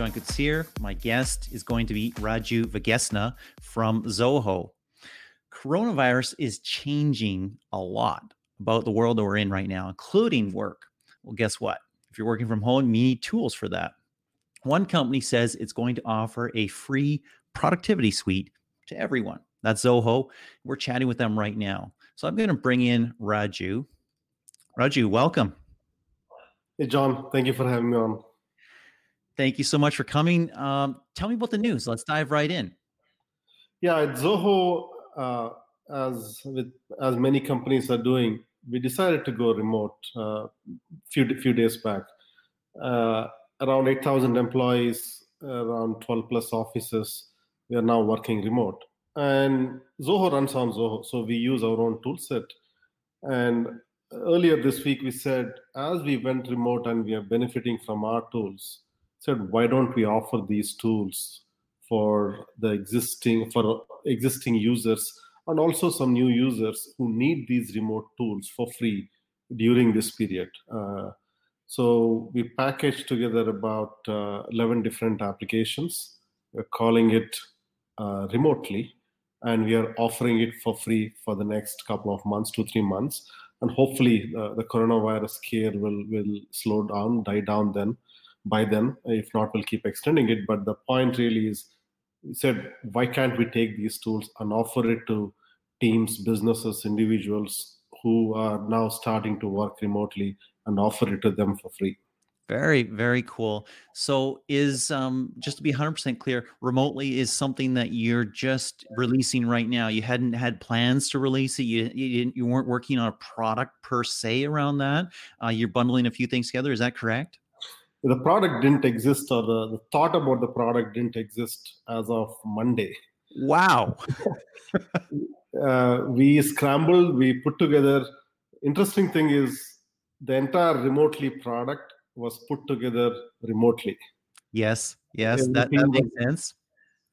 John Koetsier. My guest is going to be Raju Vegesna from Zoho. Coronavirus is changing a lot about the world that we're in right now, including work. Well, guess what? If you're working from home, you need tools for that. One company says it's going to offer a free productivity suite to everyone. That's Zoho. We're chatting with them right now. So I'm going to bring in Raju. Raju, welcome. Hey, John. Thank you for having me on. Thank you so much for coming. Um, tell me about the news. Let's dive right in. Yeah, at Zoho, uh, as with as many companies are doing, we decided to go remote a uh, few few days back. Uh, around 8,000 employees, around 12 plus offices. We are now working remote, and Zoho runs on Zoho, so we use our own toolset. And earlier this week, we said as we went remote and we are benefiting from our tools, said why don't we offer these tools for the existing for existing users and also some new users who need these remote tools for free during this period. Uh, so we packaged together about uh, 11 different applications. We're calling it uh, remotely, and we are offering it for free for the next couple of months, two, three months. And hopefully, uh, the coronavirus scare will, will slow down, die down then by them. If not, we'll keep extending it. But the point really is, we said, why can't we take these tools and offer it to teams, businesses, individuals who are now starting to work remotely and offer it to them for free. Very, very cool. So, is um, just to be 100% clear, remotely is something that you're just releasing right now. You hadn't had plans to release it. You you, you weren't working on a product per se around that. Uh, you're bundling a few things together. Is that correct? The product didn't exist, or the, the thought about the product didn't exist as of Monday. Wow. uh, we scrambled. We put together. Interesting thing is the entire remotely product was put together remotely. Yes, yes, that, that makes sense.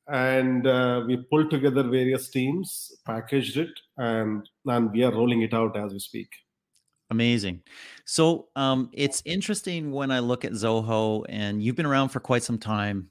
And uh, we pulled together various teams, packaged it, and and we are rolling it out as we speak. Amazing. So um, it's interesting when I look at Zoho, and you've been around for quite some time.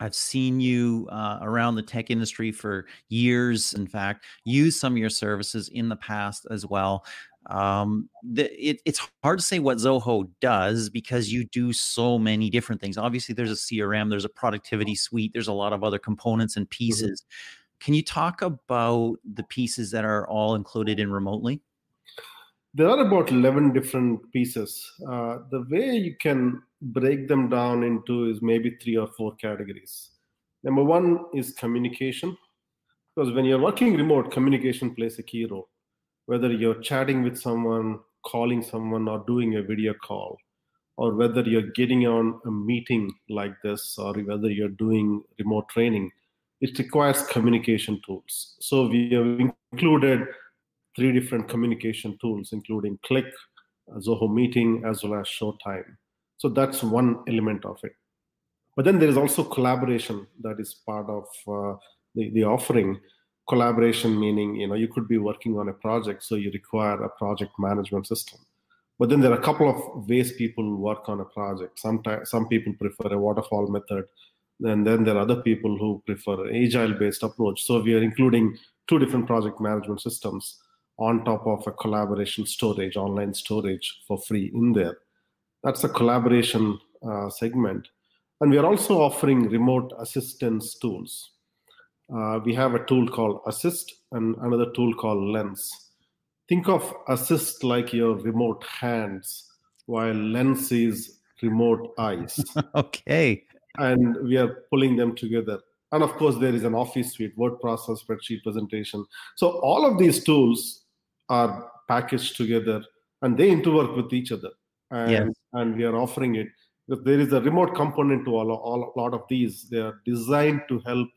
I've seen you uh, around the tech industry for years. In fact, use some of your services in the past as well um the, it, it's hard to say what zoho does because you do so many different things obviously there's a crm there's a productivity suite there's a lot of other components and mm-hmm. pieces mm-hmm. can you talk about the pieces that are all included in remotely there are about 11 different pieces. Uh, the way you can break them down into is maybe three or four categories. Number one is communication because when you're working remote communication plays a key role. Whether you're chatting with someone, calling someone, or doing a video call, or whether you're getting on a meeting like this, or whether you're doing remote training, it requires communication tools. So we have included three different communication tools, including Cliq, Zoho Meeting, as well as Showtime. So that's one element of it. But then there is also collaboration that is part of uh, the, the offering. Collaboration meaning you know you could be working on a project so you require a project management system. But then there are a couple of ways people work on a project. Sometimes some people prefer a waterfall method and then there are other people who prefer an agile based approach. So we are including two different project management systems on top of a collaboration storage online storage for free in there that's a collaboration uh, segment and we are also offering remote assistance tools uh, we have a tool called Assist and another tool called Lens. Think of Assist like your remote hands, while Lens is remote eyes. okay. And we are pulling them together. And of course, there is an Office suite, word process, spreadsheet presentation. So all of these tools are packaged together and they interwork with each other. And, yes. and we are offering it. There is a remote component to all, all, a lot of these. They are designed to help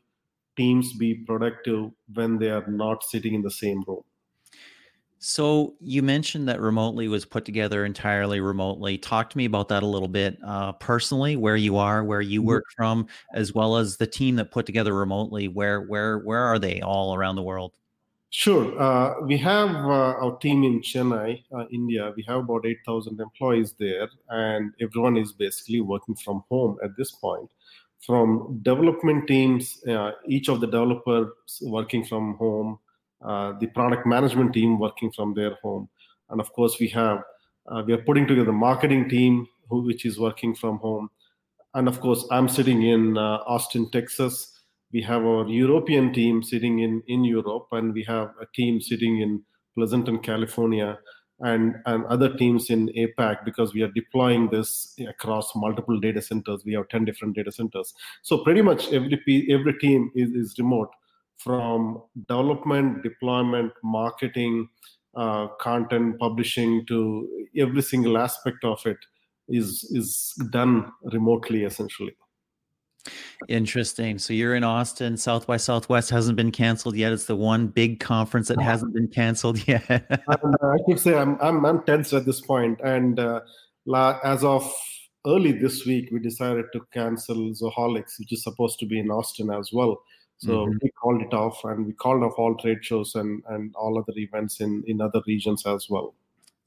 teams be productive when they are not sitting in the same room. So you mentioned that remotely was put together entirely remotely. Talk to me about that a little bit uh, personally, where you are, where you mm-hmm. work from, as well as the team that put together remotely. Where where where are they all around the world? Sure. Uh, we have uh, our team in Chennai, uh, India. We have about 8,000 employees there, and everyone is basically working from home at this point. from development teams, uh, each of the developers working from home, uh, the product management team working from their home, and of course we have uh, we are putting together the marketing team who which is working from home, and of course I'm sitting in Austin, Texas. We have our European team sitting in in Europe, and we have a team sitting in Pleasanton, California and, and other teams in APAC because we are deploying this across multiple data centers. We have 10 different data centers. So pretty much every, every team is, is remote from development, deployment, marketing, uh, content publishing to every single aspect of it is is done remotely essentially. Interesting. So you're in Austin. South by Southwest hasn't been canceled yet. It's the one big conference that hasn't been canceled yet. and, uh, I keep saying I'm, I'm I'm tense at this point. And uh, as of early this week, we decided to cancel Zoholics, which is supposed to be in Austin as well. So mm-hmm. we called it off, and we called off all trade shows and and all other events in in other regions as well.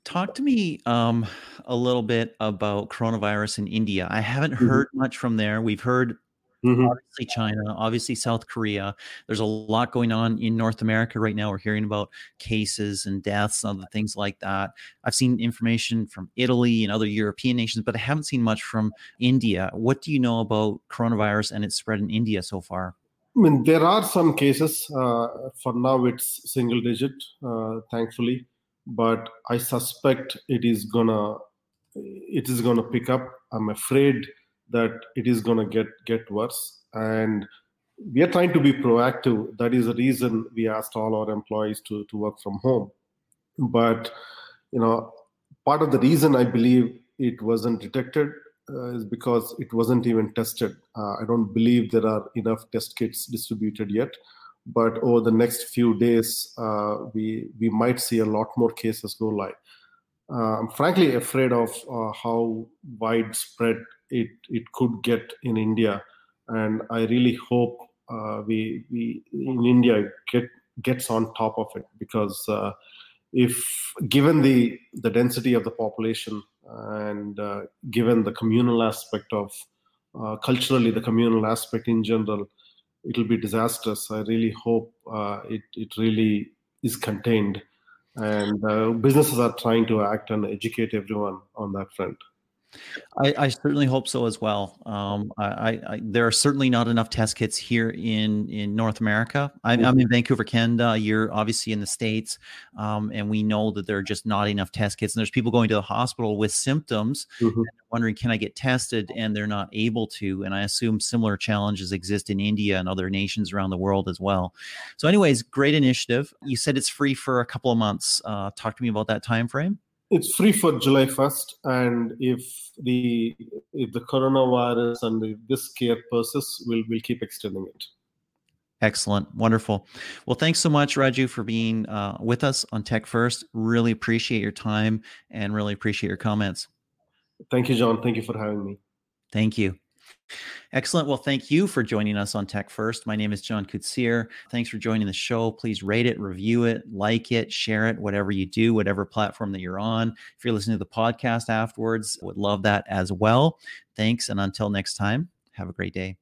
Talk to me um, a little bit about coronavirus in India. I haven't mm-hmm. heard much from there. We've heard Mm-hmm. Obviously, China, obviously, South Korea. There's a lot going on in North America right now. We're hearing about cases and deaths and other things like that. I've seen information from Italy and other European nations, but I haven't seen much from India. What do you know about coronavirus and its spread in India so far? I mean, there are some cases. Uh, for now, it's single digit, uh, thankfully, but I suspect it is gonna it is gonna pick up. I'm afraid that it is going to get get worse. And we are trying to be proactive. That is the reason we asked all our employees to to work from home. But you know part of the reason i believe it wasn't detected uh, is because it wasn't even tested. Uh, i don't believe there are enough test kits distributed yet. But over the next few days uh, we we might see a lot more cases go live. Uh, i'm frankly afraid of uh, how widespread it it could get in India, and I really hope uh, we we in India get gets on top of it because uh, if given the the density of the population and uh, given the communal aspect of uh, culturally the communal aspect in general it'll be disastrous. I really hope uh, it it really is contained. And uh, businesses are trying to act and educate everyone on that front I, I, certainly hope so as well. Um, I, I, there are certainly not enough test kits here in in North America. I'm, I'm in mm-hmm. Vancouver, Canada. You're obviously in the states, um, and we know that there are just not enough test kits. And there's people going to the hospital with symptoms, mm-hmm. wondering, "Can I get tested?" And they're not able to. And I assume similar challenges exist in India and other nations around the world as well. So, anyways, great initiative. You said it's free for a couple of months. Uh, talk to me about that time frame it's free for July 1st, and if the if the coronavirus and the, this scare persists, we'll we'll keep extending it. Excellent, wonderful. Well, thanks so much, Raju, for being uh, with us on Tech First. Really appreciate your time and really appreciate your comments. Thank you, John. Thank you for having me. Thank you. Excellent. Well, thank you for joining us on Tech First. My name is John Koetsier. Thanks for joining the show. Please rate it, review it, like it, share it, whatever you do, whatever platform that you're on. If you're listening to the podcast afterwards, would love that as well. Thanks. And until next time, have a great day.